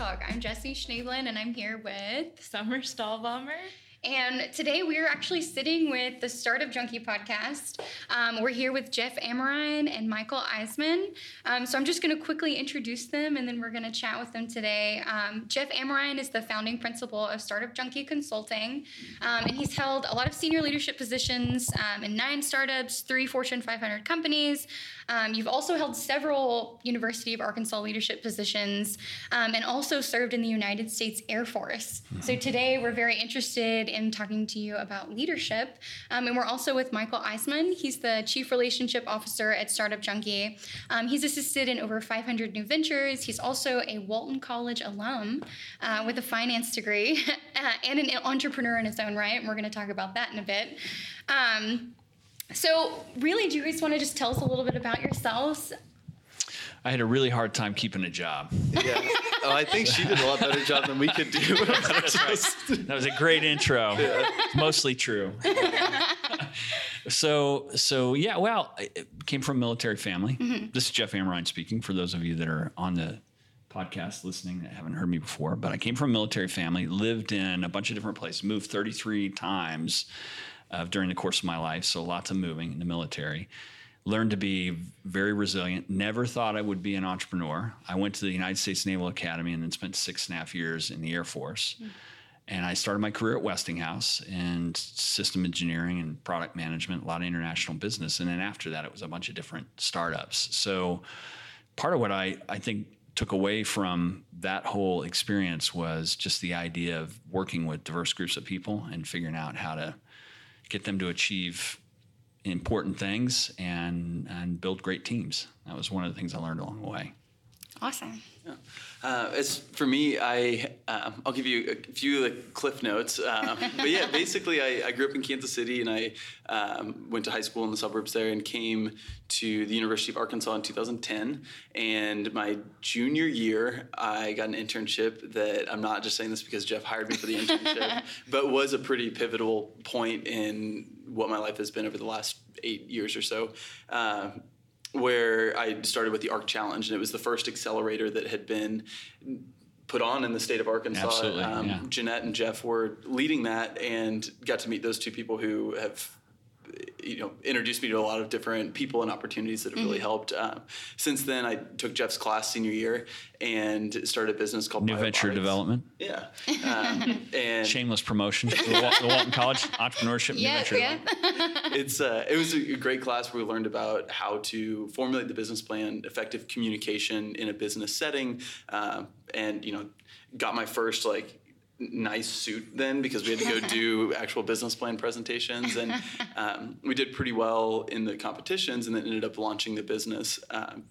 Talk. I'm Jesse Schneeblen, and I'm here with Summer Stahlbomber. And today we are actually sitting with the Startup Junkie podcast. Um, we're here with Jeff Amrine and Michael Eisman. Um, so I'm just going to quickly introduce them and then we're going to chat with them today. Um, Jeff Amrine is the founding principal of Startup Junkie Consulting, um, and he's held a lot of senior leadership positions um, in nine startups, three Fortune 500 companies. Um, you've also held several University of Arkansas leadership positions and also served in the United States Air Force. Mm-hmm. So today we're very interested in talking to you about leadership. Um, and we're also with Michael Eisman. He's the Chief Relationship Officer at Startup Junkie. Um, he's assisted in over 500 new ventures. He's also a Walton College alum uh, with a finance degree uh, and an entrepreneur in his own right. And we're going to talk about that in a bit. Um, so, really, do you guys want to just tell us a little bit about yourselves? I had a really hard time keeping a job. Yeah. Oh, I think she did a lot better job than we could do. that was a great intro. Yeah. Mostly true. so, so yeah. Well, I came from a military family. Mm-hmm. This is Jeff Amrine speaking. For those of you that are on the podcast listening that haven't heard me before, but I came from a military family. Lived in a bunch of different places. Moved 33 times uh, during the course of my life. So lots of moving in the military learned to be very resilient. Never thought I would be an entrepreneur. I went to the United States Naval Academy and then spent six and a half years in the Air Force. Mm. And I started my career at Westinghouse in system engineering and product management, a lot of international business. And then after that, it was a bunch of different startups. So part of what I, I think took away from that whole experience was just the idea of working with diverse groups of people and figuring out how to get them to achieve important things and and build great teams. That was one of the things I learned along the way. Awesome. Yeah. Uh, as for me, I um, I'll give you a few of the cliff notes. Um, but yeah, basically, I, I, grew up in Kansas City, and I um, went to high school in the suburbs there, and came to the University of Arkansas in 2010. And my junior year, I got an internship that I'm not just saying this because Jeff hired me for the internship, but was a pretty pivotal point in what my life has been over the last eight years or so. Uh, where I started with the ARK Challenge, and it was the first accelerator that had been put on in the state of Arkansas. Um, yeah. Jeanette and Jeff were leading that, and got to meet those two people who have you know introduced me to a lot of different people and opportunities that have really mm-hmm. helped. Um, since then, I took Jeff's class senior year and started a business called New Venture Development. Yeah, um, and shameless promotion. the, Walton College Entrepreneurship yeah, New Venture. Yeah. it's uh, it was a great class where we learned about how to formulate the business plan, effective communication in a business setting, uh, and you know got my first like nice suit then because we had to go do actual business plan presentations. And um, we did pretty well in the competitions and then ended up launching the business um,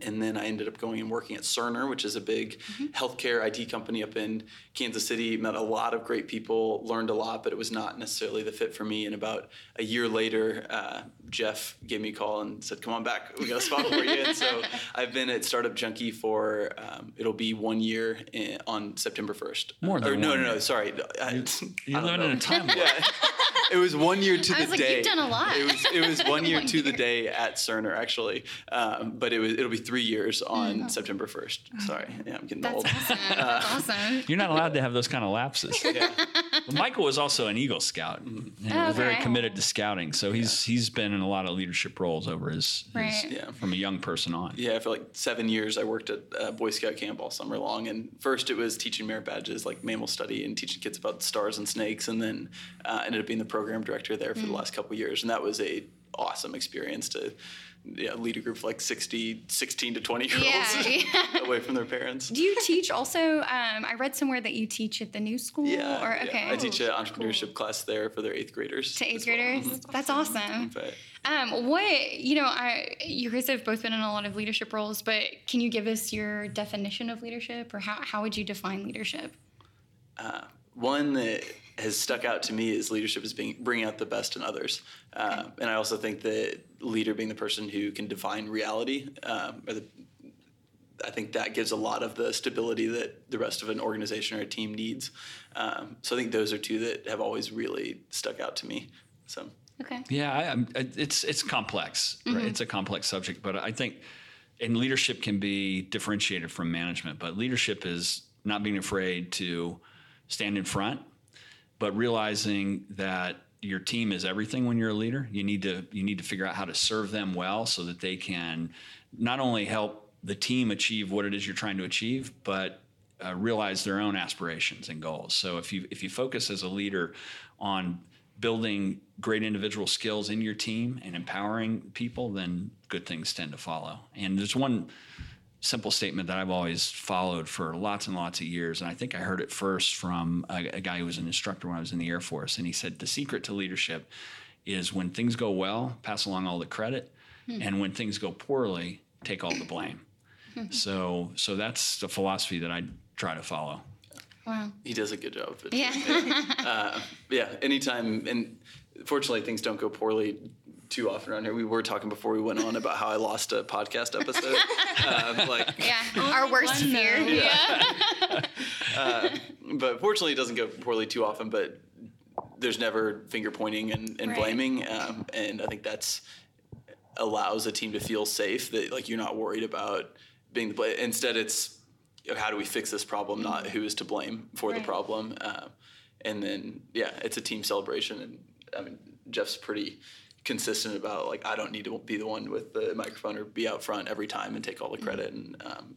and then I ended up going and working at Cerner, which is a big mm-hmm. healthcare IT company up in Kansas City. Met a lot of great people, learned a lot, but it was not necessarily the fit for me. And about a year later, uh, Jeff gave me a call and said, "Come on back, we got a spot for you." And so I've been at Startup Junkie for um, it'll be one year in, on September first. More than or, no, no, no, no. Sorry, you, you're living in a time. yeah, it was one year to I the was like, day. You've done a lot. It was it was one year one to year. the day at Cerner actually, um, but it was it'll be three years on mm. September 1st. Sorry. Yeah, I'm getting That's old. Awesome. That's uh, awesome. You're not allowed to have those kind of lapses. Yeah. Michael was also an Eagle Scout and okay. was very committed to scouting. So he's yeah. he's been in a lot of leadership roles over his, right. his yeah. from a young person on. Yeah, for like seven years, I worked at uh, Boy Scout camp all summer long. And first, it was teaching merit badges like mammal study and teaching kids about stars and snakes. And then uh, ended up being the program director there for mm. the last couple years. And that was a awesome experience to yeah, lead a group of like 60, 16 to 20 year olds yeah, yeah. away from their parents. Do you teach also? Um, I read somewhere that you teach at the new school. Yeah. Or, okay. I teach an entrepreneurship cool. class there for their eighth graders. To eighth graders? Well. That's awesome. Um, what, you know, I, you guys have both been in a lot of leadership roles, but can you give us your definition of leadership or how, how would you define leadership? Uh, one that has stuck out to me is leadership is being bringing out the best in others, uh, and I also think that leader being the person who can define reality, um, or the, I think that gives a lot of the stability that the rest of an organization or a team needs. Um, so I think those are two that have always really stuck out to me. So okay, yeah, I, I, it's it's complex, mm-hmm. right? It's a complex subject, but I think and leadership can be differentiated from management, but leadership is not being afraid to stand in front, but realizing that your team is everything when you're a leader. You need to you need to figure out how to serve them well so that they can not only help the team achieve what it is you're trying to achieve, but uh, realize their own aspirations and goals. So if you if you focus as a leader on building great individual skills in your team and empowering people, then good things tend to follow. And there's one simple statement that I've always followed for lots and lots of years. And I think I heard it first from a, a, guy who was an instructor when I was in the Air Force. And he said, The secret to leadership is when things go well, pass along all the credit. Hmm. And when things go poorly, take all the blame. Hmm. so, so that's the philosophy that I try to follow. Wow. He does a good job of it. Yeah. uh, yeah. Anytime, and fortunately, things don't go poorly too often around here. We were talking before we went on about how I lost a podcast episode. um, like, yeah, our worst fear. Yeah. uh, but fortunately, it doesn't go poorly too often. But there's never finger pointing and, and right. blaming, um, and I think that's allows a team to feel safe that like you're not worried about being the play. Instead, it's you know, how do we fix this problem, not who is to blame for right. the problem. Uh, and then yeah, it's a team celebration, and I mean Jeff's pretty consistent about like I don't need to be the one with the microphone or be out front every time and take all the credit and um,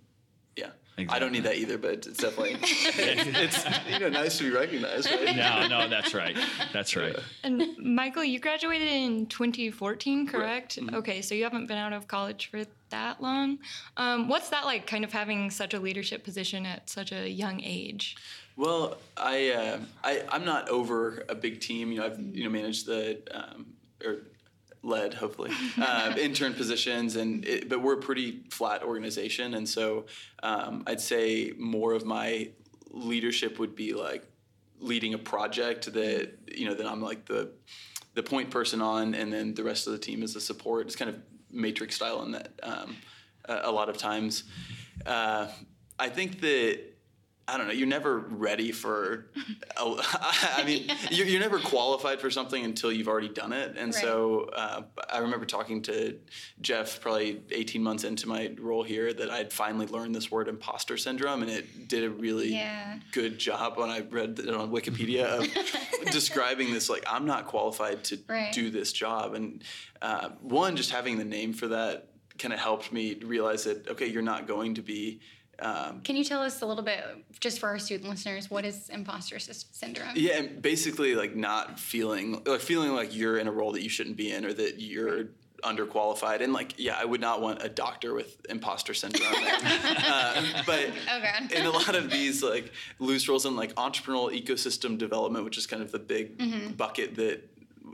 yeah. Exactly. I don't need that either, but it's definitely it's you know nice to be recognized. Right? No, no, that's right. That's right. And Michael, you graduated in 2014, correct? Right. Mm-hmm. Okay, so you haven't been out of college for that long. Um, what's that like, kind of having such a leadership position at such a young age? Well, I, uh, I I'm not over a big team. You know, I've you know managed the um, or led hopefully uh, intern positions and it, but we're a pretty flat organization and so um, i'd say more of my leadership would be like leading a project that you know that i'm like the the point person on and then the rest of the team is the support. It's kind of matrix style in that um, a, a, lot of times. Uh, i think that I don't know. You're never ready for. I mean, you're, you're, never qualified for something until you've already done it. And right. so uh, I remember talking to Jeff probably 18 months into my role here that I'd finally learned this word imposter syndrome, and it did a really yeah. good job when I read it on Wikipedia of describing this. Like, I'm not qualified to right. do this job, and uh, one, just having the name for that kind of helped me realize that okay, you're not going to be um, Can you tell us a little bit, just for our student listeners, what is imposter syndrome? Yeah, basically like not feeling like feeling like you're in a role that you shouldn't be in, or that you're underqualified. And like, yeah, I would not want a doctor with imposter syndrome. uh, but oh in a lot of these like loose roles in like entrepreneurial ecosystem development, which is kind of the big mm-hmm. bucket that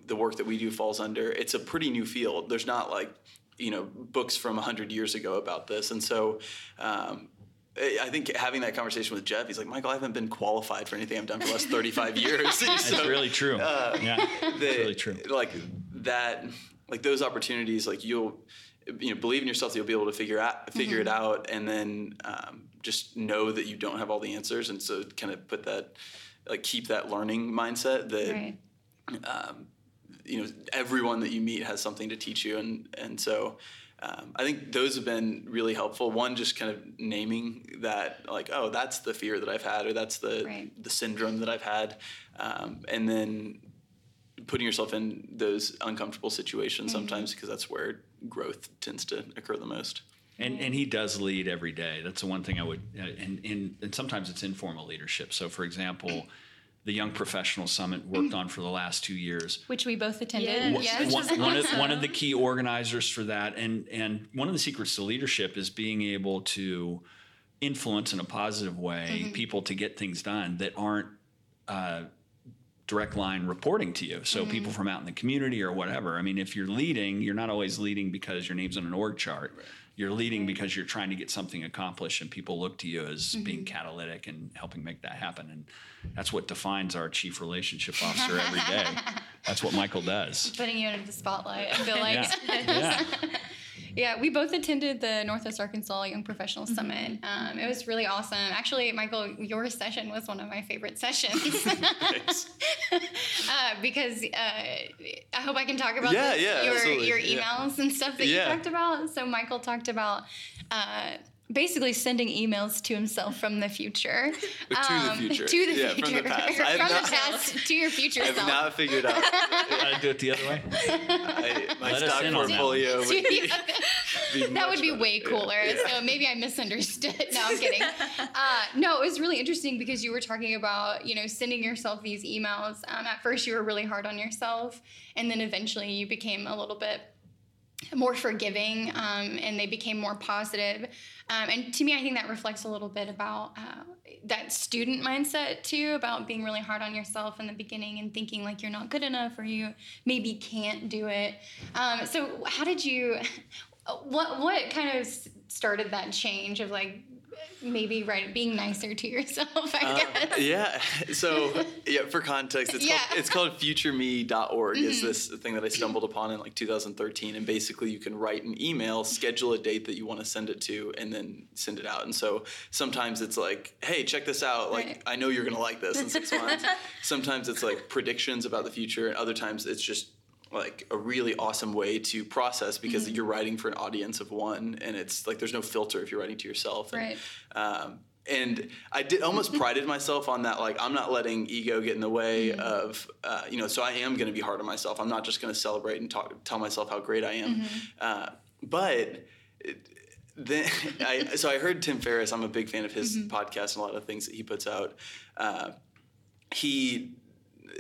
the work that we do falls under, it's a pretty new field. There's not like you know books from 100 years ago about this and so um, I think having that conversation with Jeff, he's like, Michael, I haven't been qualified for anything I've done for the last 35 years. so, That's really true. Uh, yeah, the, really true. Like that, like those opportunities, like you'll, you know, believe in yourself, that you'll be able to figure out, figure mm-hmm. it out, and then um, just know that you don't have all the answers, and so kind of put that, like, keep that learning mindset that, right. um, you know, everyone that you meet has something to teach you, and and so um, I think those have been really helpful. One, just kind of naming that, like, oh, that's the fear that I've had, or that's the right. the syndrome that I've had, um, and then putting yourself in those uncomfortable situations mm-hmm. sometimes because that's where growth tends to occur the most. And, and he does lead every day. That's the one thing I would, uh, and, and, and sometimes it's informal leadership. So, for example, the Young Professional Summit worked on for the last two years. Which we both attended. Yes. One, one, of, one, of, the key organizers for that. And, and one of the secrets to leadership is being able to influence in a positive way mm-hmm. people to get things done that aren't uh, direct line reporting to you. So mm-hmm. people from out in the community or whatever. I mean, if you're leading, you're not always leading because your name's on an org chart. Right you're leading because you're trying to get something accomplished and people look to you as mm-hmm. being catalytic and helping make that happen and that's what defines our chief relationship officer every day that's what michael does putting you in the spotlight i feel like yeah. yeah. Yeah, we both attended the Northwest Arkansas Young Professional mm-hmm. Summit. Um, it was really awesome. Actually, Michael, your session was one of my favorite sessions. uh, because uh, I hope I can talk about yeah, this, yeah, your, your emails yeah. and stuff that you talked about. So, Michael talked about. Uh, basically sending emails to himself from the future. But to the Um, future. To the Yeah, future. from the past. I From not- the past to your future self. I've self. not figured out. Gotta do it the other way. I, my Let stock that portfolio would be, be that would be better. way Yeah. cooler. So maybe I misunderstood. No, I'm kidding. Uh, no, it was really interesting because you were talking about, you know, sending yourself these emails. Um, at first, you were really hard on yourself, and then eventually you became a little bit more forgiving um, and they became more positive. Um, and to me, I think that reflects a little bit about uh, that student mindset too, about being really hard on yourself in the beginning and thinking like you're not good enough or you maybe can't do it. Um, so, how did you? What what kind of started that change of like maybe right being nicer to yourself? I Uh, guess. yeah. So yeah, for context, it's Yeah. Mm-hmm. called it's called futureme.org. Is this thing that I stumbled upon in like 2013, and basically you can write an email, schedule a date that you want to send it to, and then send it out. And so sometimes it's like, hey, check this out. Like Right. I know you're gonna like this in six months. sometimes it's like predictions about the future, and other times it's just like a really awesome way to process because Mm-hmm. you're writing for an audience of one and it's like there's no filter if you're writing to yourself and, Right. um, and I did almost prided myself on that. Like I'm not letting ego get in the way Mm-hmm. of, uh, you know. So I am going to be hard on myself. I'm not just going to celebrate and talk, tell myself how great I am. Mm-hmm. Uh, but it, then I so I heard Tim Ferriss. I'm a big fan of his Mm-hmm. podcast and a lot of things that he puts out. Uh, he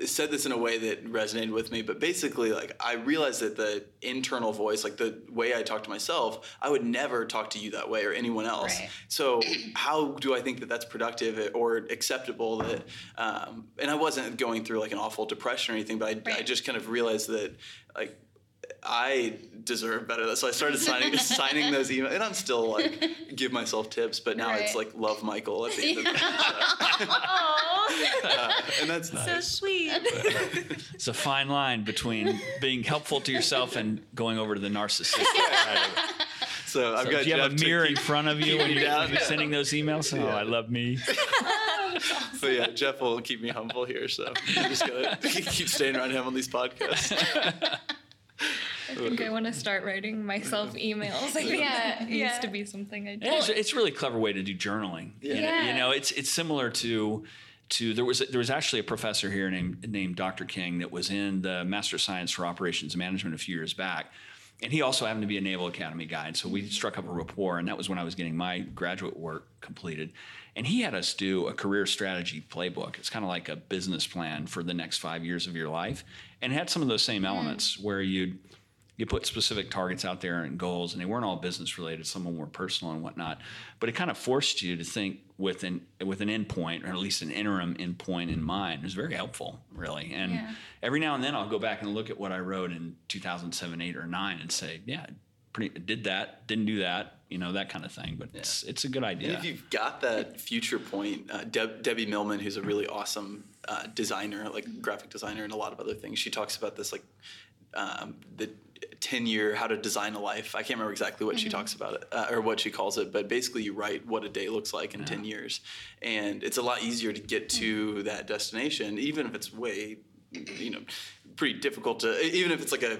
said this in a way that resonated with me but basically like i realized that the internal voice like the way i talk to myself i would never talk to you that way or anyone else Right. so how do i think that that's productive or acceptable that um, and i wasn't going through like an awful depression or anything but i, I just kind of realized that like I deserve better. So I started signing signing those emails, and I'm still like give myself tips, but now it's like love Michael at the end of the uh, and that's So sweet. It's a fine line between being helpful to yourself and going over to the narcissistic side of. So I've So got do you have a Jeff to mirror in front of you when you're, me down. sending those emails? Oh, Yeah. I love me. But yeah, Jeff will keep me humble here, so I'm just gonna keep staying around him on these podcasts. I think I want to start writing myself emails. I think Yeah, that yeah. used to be something I did. It's, it's a really clever way to do journaling. You know- Yeah. You know, it's it's similar to to there was there was actually a professor here named named Dr. King that was in the Master of Science for Operations Management a few years back. And he also happened to be a Naval Academy guy. And so we struck up a rapport, and that was when I was getting my graduate work completed. And he had us do a career strategy playbook. It's kind of like a business plan for the next five years of your life. And it had some of those same hmm. elements where you'd you put specific targets out there and goals, and they weren't all business related. Some of them were personal and whatnot. But it kind of forced you to think with an with an endpoint, or at least an interim endpoint in mind. It was very helpful, really. And Yeah. every now and then, I'll go back and look at what I wrote in 2007, eight, or nine, and say, yeah, pretty did that, didn't do that, you know, that kind of thing. But it's it's a good And idea. if you've got that future point, uh, Deb, Debbie Millman, who's a really awesome uh, designer, like graphic designer, and a lot of other things, she talks about this like um, the 10 year how to design a life. I can't remember exactly what she talks about it uh, or what she calls it, but basically you write what a day looks like in 10 years. And it's a lot easier to get to that destination, even if it's way, you know, pretty difficult to, even if it's like a,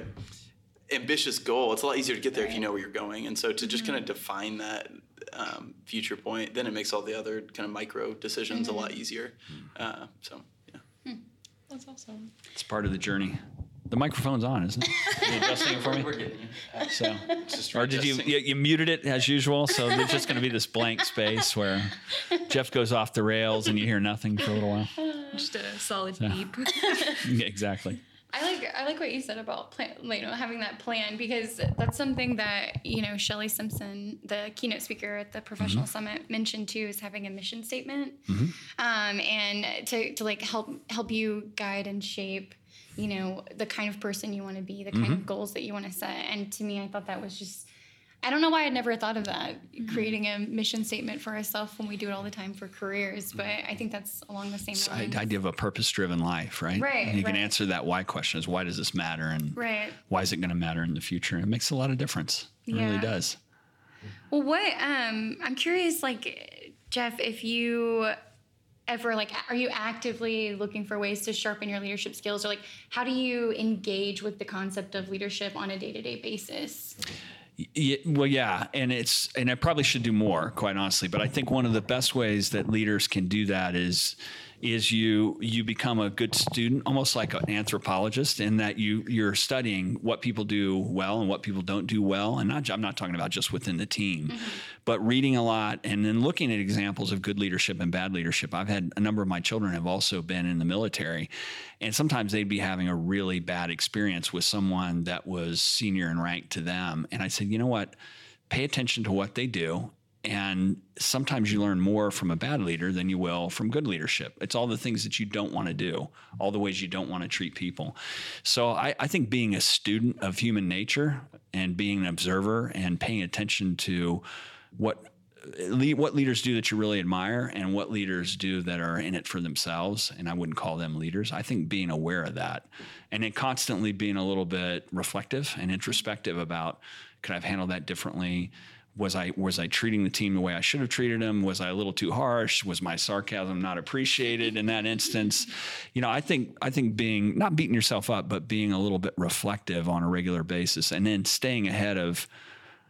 ambitious goal, it's a lot easier to get there if you know where you're going. And so to just kind of define that um, future point, then it makes all the other kind of micro decisions a lot easier. Uh, so yeah. That's awesome. It's part of the journey. The microphone's on, isn't it? Are you adjusting it for me? getting you. So, or did you, you you muted it as usual? So there's just going to be this blank space where Jeff goes off the rails and you hear nothing for a little while. Just a solid beep. Yeah, exactly. I like I like what you said about plan, you know having that plan because that's something that you know Shelley Simpson, the keynote speaker at the Professional Summit, mentioned too is having a mission statement, um, and to, to like help help you guide and shape you know the kind of person you want to be, the kind of mm-hmm. goals that you want to set. And to me, I thought that was just I don't know why I'd never thought of that, mm-hmm. creating a mission statement for ourselves when we do it all the time for careers. Mm-hmm. But I think that's along the same the lines. idea of a purpose-driven life, right? Right, And you can answer that why question: is why does this matter, and Right. why is it going to matter in the future? It makes a lot of difference. It really does. Well, what um, I'm curious, like Jeff, if you ever like, are you actively looking for ways to sharpen your leadership skills, or like, how do you engage with the concept of leadership on a day to day basis? Yeah, well, yeah, and it's and I probably should do more, quite honestly. But I think one of the best ways that leaders can do that is is you you become a good student, almost like an anthropologist, in that you you're studying what people do well and what people don't do well, and not I'm not talking about just within the team, mm-hmm. but reading a lot and then looking at examples of good leadership and bad leadership. I've had a number of my children have also been in the military, and sometimes they'd be having a really bad experience with someone that was senior in rank to them, and I said, you know what, pay attention to what they do and sometimes you learn more from a bad leader than you will from good leadership. It's all the things that you don't want to do, all the ways you don't want to treat people. So I, I, think being a student of human nature and being an observer and paying attention to what what leaders do that you really admire and what leaders do that are in it for themselves and i wouldn't call them leaders i think being aware of that and then constantly being a little bit reflective and introspective about could i've handled that differently was I was I treating the team the way I should have treated them? Was I a little too harsh? Was my sarcasm not appreciated in that instance? You know, I think I think being not beating yourself up, but being a little bit reflective on a regular basis, and then staying ahead of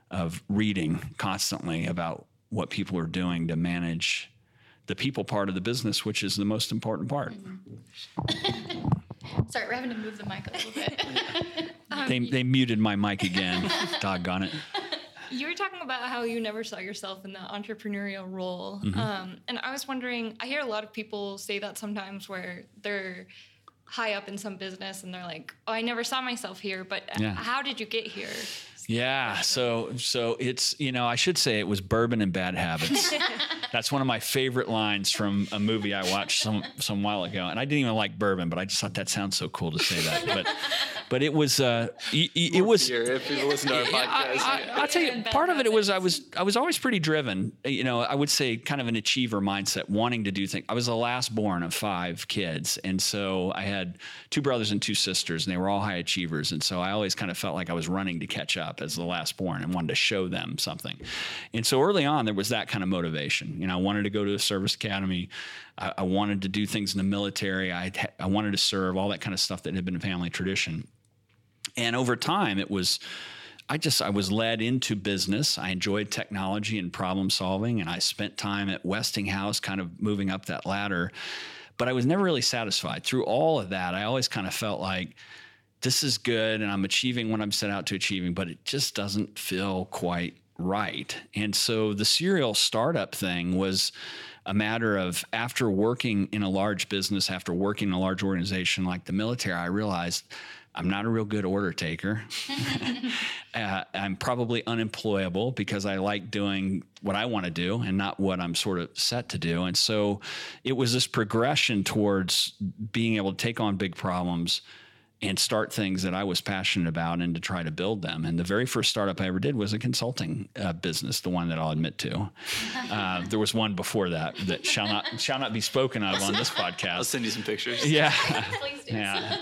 of reading constantly about what people are doing to manage the people part of the business, which is the most important part. Mm-hmm. Sorry, we're having to move the mic a little bit. um, they, they muted my mic again. Doggone it you were talking about how you never saw yourself in the entrepreneurial role. Mm-hmm. Um, and I was wondering, I hear a lot of people say that sometimes where they're high up in some business and they're like, oh, I never saw myself here, but yeah. how did you get here? Yeah, so so it's you know I should say it was bourbon and bad habits. That's one of my favorite lines from a movie I watched some some while ago, and I didn't even like bourbon, but I just thought that sounds so cool to say that. But but it was uh, it, it was. If people listen to our podcast, I, will tell you, part of it, it was I was I was always pretty driven. You know, I would say kind of an achiever mindset, wanting to do things. I was the last born of five kids, and so I had two brothers and two sisters, and they were all high achievers, and so I always kind of felt like I was running to catch up as the last born and wanted to show them something. And so early on, there was that kind of motivation. You know, I wanted to go to a service academy. I, I wanted to do things in the military. I I wanted to serve all that kind of stuff that had been a family tradition. And over time, it was. I just I was led into business. I enjoyed technology and problem solving, and I spent time at Westinghouse, kind of moving up that ladder. But I was never really satisfied. Through all of that, I always kind of felt like this is good, and I'm achieving what I'm set out to achieving, but it just doesn't feel quite right. And so the serial startup thing was a matter of after working in a large business, after working in a large organization like the military, I realized I'm not a real good order taker. uh, I'm probably unemployable because I like doing what I want to do and not what I'm sort of set to do. And so it was this progression towards being able to take on big problems and start things that I was passionate about and to try to build them. And the very first startup I ever did was a consulting uh, business, the one that I'll admit to. Uh, there was one before that that shall not shall not be spoken of on this podcast. I'll send you some pictures. Yeah, yeah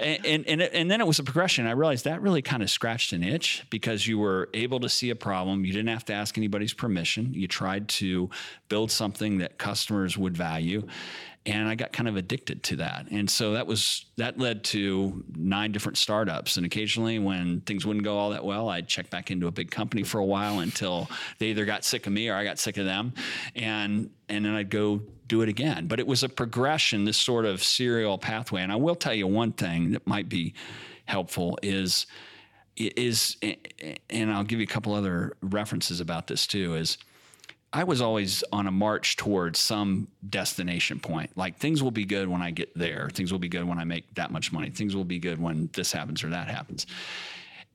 and, and, and then it was a progression. I realized that really kind of scratched an itch because you were able to see a problem. You didn't have to ask anybody's permission. You tried to build something that customers would value. And I got kind of addicted to that. And so that was that led to nine different startups. And occasionally when things wouldn't go all that well, I'd check back into a big company for a while until they either got sick of me or I got sick of them. And and then I'd go do it again. But it was a progression, this sort of serial pathway. And I will tell you one thing that might be helpful is is and I'll give you a couple other references about this too is I was always on a march towards some destination point. Like things will be good when I get there. Things will be good when I make that much money. Things will be good when this happens or that happens.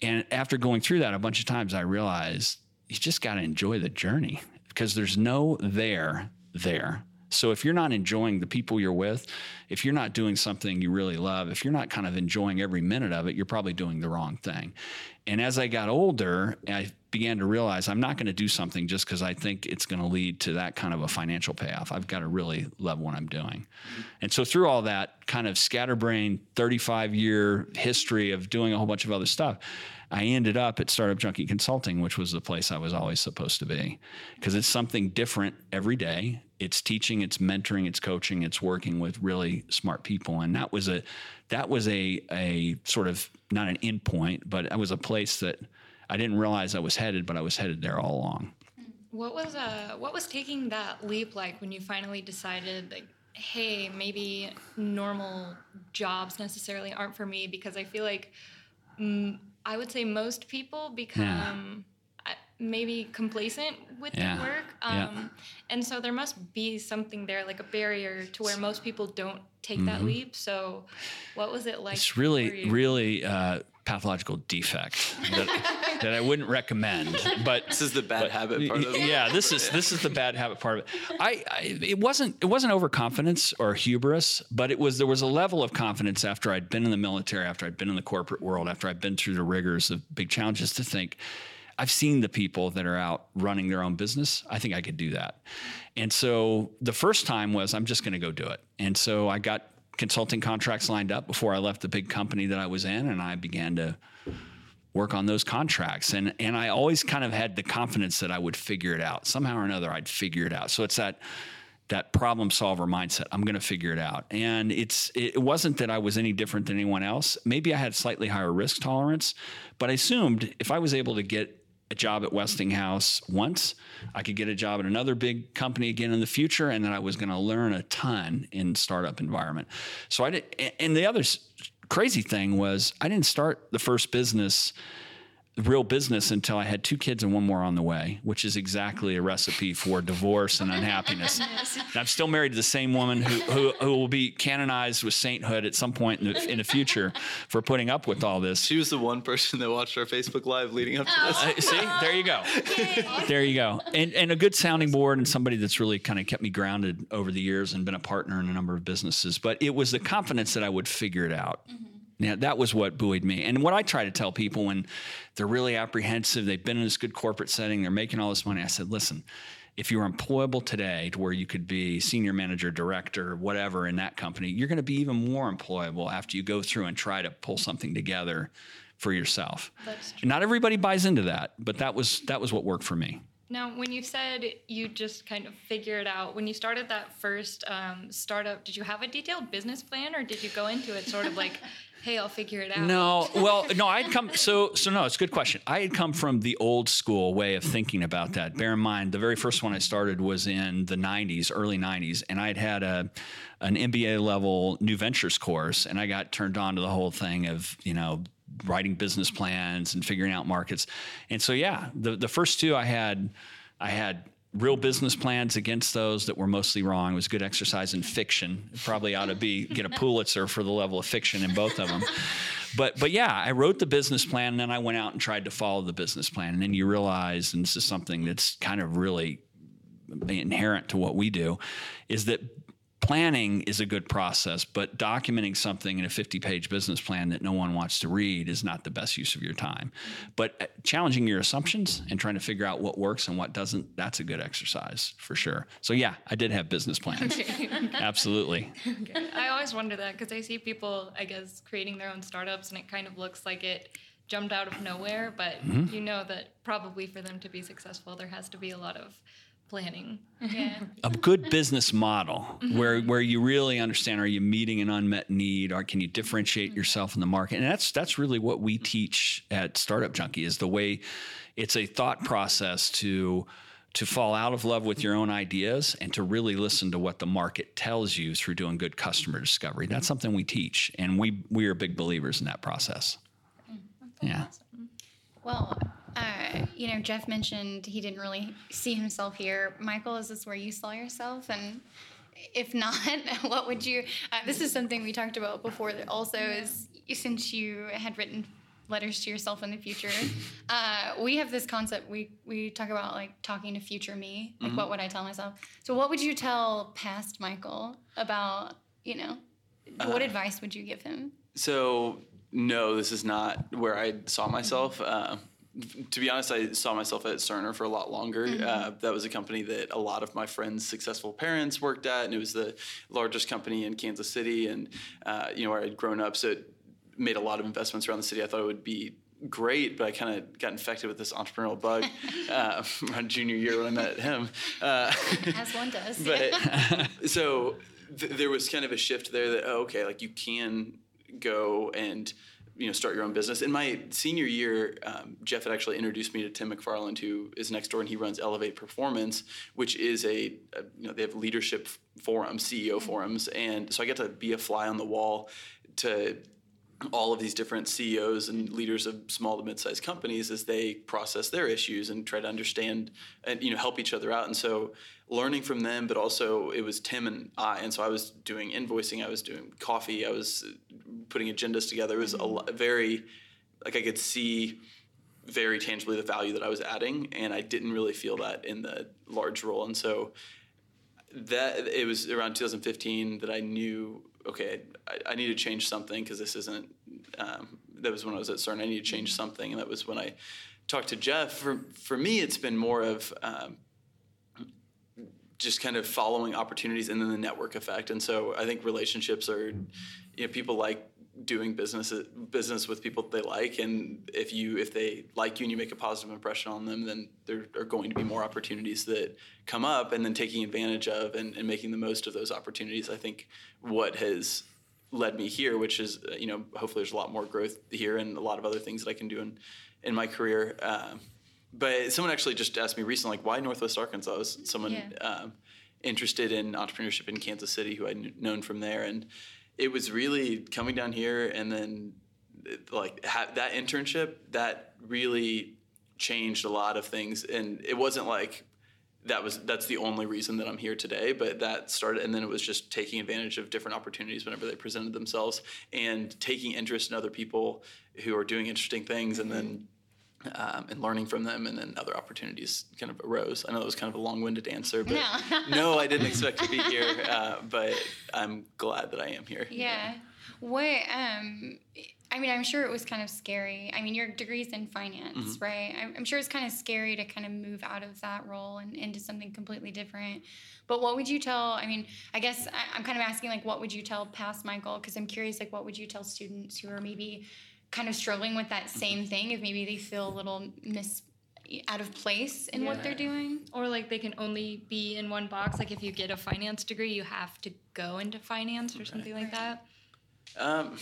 And after going through that a bunch of times, I realized you just got to enjoy the journey because there's no there there. So if you're not enjoying the people you're with, if you're not doing something you really love, if you're not kind of enjoying every minute of it, you're probably doing the wrong thing. And as I got older, I began to realize I'm not going to do something just because I think it's going to lead to that kind of a financial payoff. I've got to really love what I'm doing. Mm-hmm. And so through all that kind of scatterbrain 35 year history of doing a whole bunch of other stuff, I ended up at Startup Junkie Consulting, which was the place I was always supposed to be because it's something different every day. It's teaching, it's mentoring, it's coaching, it's working with really smart people. And that was a that was a a sort of not an endpoint, but it was a place that I didn't realize I was headed, but I was headed there all along. What was uh what was taking that leap like when you finally decided like hey, maybe normal jobs necessarily aren't for me because I feel like mm, I would say most people become uh, maybe complacent with Yeah. their work. Yeah. Um, And so there must be something there, like a barrier to where most people don't take that leap. So what was it like? Mm-hmm. It's really, really uh, pathological defect that, that I wouldn't recommend. But This is the bad habit part of it. yeah, this is this is the bad habit part of it. I, I it wasn't it wasn't overconfidence or hubris, but it was there was a level of confidence after I'd been in the military, after I'd been in the corporate world, after I'd been through the rigors of big challenges to think. I've seen the people that are out running their own business. I think I could do that. And so the first time was I'm just going to go do it. And so I got consulting contracts lined up before I left the big company that I was in and I began to work on those contracts. And and I always kind of had the confidence that I would figure it out. Somehow or another I'd figure it out. So it's that that problem solver mindset. I'm going to figure it out. And it's it wasn't that I was any different than anyone else. Maybe I had slightly higher risk tolerance, but I assumed if I was able to get a job at Westinghouse once, I could get a job at another big company again in the future, and then I was going to learn a ton in startup environment. So I did. And the other crazy thing was I didn't start the first business real business until I had two kids and one more on the way, which is exactly a recipe for divorce and unhappiness. And I'm still married to the same woman who, who, who will be canonized with sainthood at some point in the, in the future for putting up with all this. She was the one person that watched our Facebook Live leading up to this. Uh, see, there you go. There you go. And, and a good sounding board and somebody that's really kind of kept me grounded over the years and been a partner in a number of businesses. But it was the confidence that I would figure it out. Yeah, that was what buoyed me. And what I try to tell people when they're really apprehensive, they've been in this good corporate setting, they're making all this money. I said, listen, if you're employable today to where you could be senior manager, director, whatever in that company, you're going to be even more employable after you go through and try to pull something together for yourself. That's Not everybody buys into that, but that was that was what worked for me. Now, when you said you just kind of figure it out, when you started that first um, startup, did you have a detailed business plan, or did you go into it sort of like, "Hey, I'll figure it out"? No, well, no, I'd come. So, so no, it's a good question. I had come from the old school way of thinking about that. Bear in mind, the very first one I started was in the '90s, early '90s, and I'd had a an MBA level new ventures course, and I got turned on to the whole thing of you know writing business plans and figuring out markets. And so, yeah, the the first two I had, I had real business plans against those that were mostly wrong. It was good exercise in fiction. It probably ought to be get a Pulitzer for the level of fiction in both of them. But but yeah, I wrote the business plan and then I went out and tried to follow the business plan. And then you realize, and this is something that's kind of really inherent to what we do, is that planning is a good process, but documenting something in a 50 page business plan that no one wants to read is not the best use of your time. But uh, challenging your assumptions and trying to figure out what works and what doesn't, that's a good exercise for sure. So, yeah, I did have business plans. Absolutely. I always wonder that because I see people, I guess, creating their own startups, and it kind of looks like it jumped out of nowhere. But Mm-hmm. you know that probably for them to be successful, there has to be a lot of planning. Yeah. a good business model where where you really understand are you meeting an unmet need? Or can you differentiate mm-hmm. yourself in the market? And that's that's really what we teach at startup junkie is the way it's a thought process to to fall out of love with your own ideas and to really listen to what the market tells you through doing good customer discovery. That's something we teach and we we are big believers in that process. Mm-hmm. Yeah. Well, uh, you know, Jeff mentioned he didn't really see himself here. Michael, is this where you saw yourself? And if not, what would you? Uh, this is something we talked about before. That also is since you had written letters to yourself in the future. Uh, we have this concept. We we talk about like talking to future me. Like, what would I tell myself? So, what would you tell past Michael about? You know, what advice would you give him? So no, this is not where I saw myself. Uh, to be honest, I saw myself at Cerner for a lot longer. Uh, that was a company that a lot of my friends' successful parents worked at, and it was the largest company in Kansas City, and uh, you know where I'd grown up. So it made a lot of investments around the city. I thought it would be great, but I kind of got infected with this entrepreneurial bug uh, around junior year when I met him. Uh, As one does. but so th- there was kind of a shift there that oh, okay like you can go and you know start your own business. In my senior year, um, Jeff had actually introduced me to Tim McFarland, who is next door, and he runs Elevate Performance, which is a, a you know they have leadership forums, CEO forums, and so I get to be a fly on the wall to all of these different CEOs and leaders of small to mid-sized companies as they process their issues and try to understand and you know help each other out. And so learning from them, but also it was Tim and I, and so I was doing invoicing, I was doing coffee, I was putting agendas together. It was a mm-hmm. very like I could see very tangibly the value that I was adding, and I didn't really feel that in the large role. And so that it was around 2015 that I knew okay, I, I need to change something because this isn't. Um, that was when I was at Cerner. I need to change something, and that was when I talked to Jeff. For for me, it's been more of um, just kind of following opportunities and then the network effect. And so I think relationships are, you know, people like doing business business with people that they like. And if you if they like you and you make a positive impression on them then there are going to be more opportunities that come up. And then taking advantage of and, and making the most of those opportunities i think what has led me here which is uh, you know hopefully there's a lot more growth here and a lot of other things that i can do in in my career. Um, but someone actually just asked me recently like why northwest arkansas? Was someone yeah. um, interested in entrepreneurship in kansas city who i'd known from there. And it was really coming down here and then like ha- that internship that really changed a lot of things. And it wasn't like that was that's the only reason that I'm here today but that started and then it was just taking advantage of different opportunities whenever they presented themselves and taking interest in other people who are doing interesting things and then um, and learning from them, and then other opportunities kind of arose. I know that was kind of a long-winded answer, but no, no I didn't expect to be here, uh, but I'm glad that I am here. Yeah. What? Um, I mean, I'm sure it was kind of scary. I mean, your degree's in finance, mm-hmm. right? I'm, I'm, sure it's kind of scary to kind of move out of that role and into something completely different. But what would you tell? I mean, I guess I, I'm kind of asking like, what would you tell past Michael? Because I'm curious, like, what would you tell students who are maybe kind of struggling with that same thing if maybe they feel a little mis out of place in yeah. what they're doing. Or like they can only be in one box. Like if you get a finance degree you have to go into finance or okay. something like that. Um,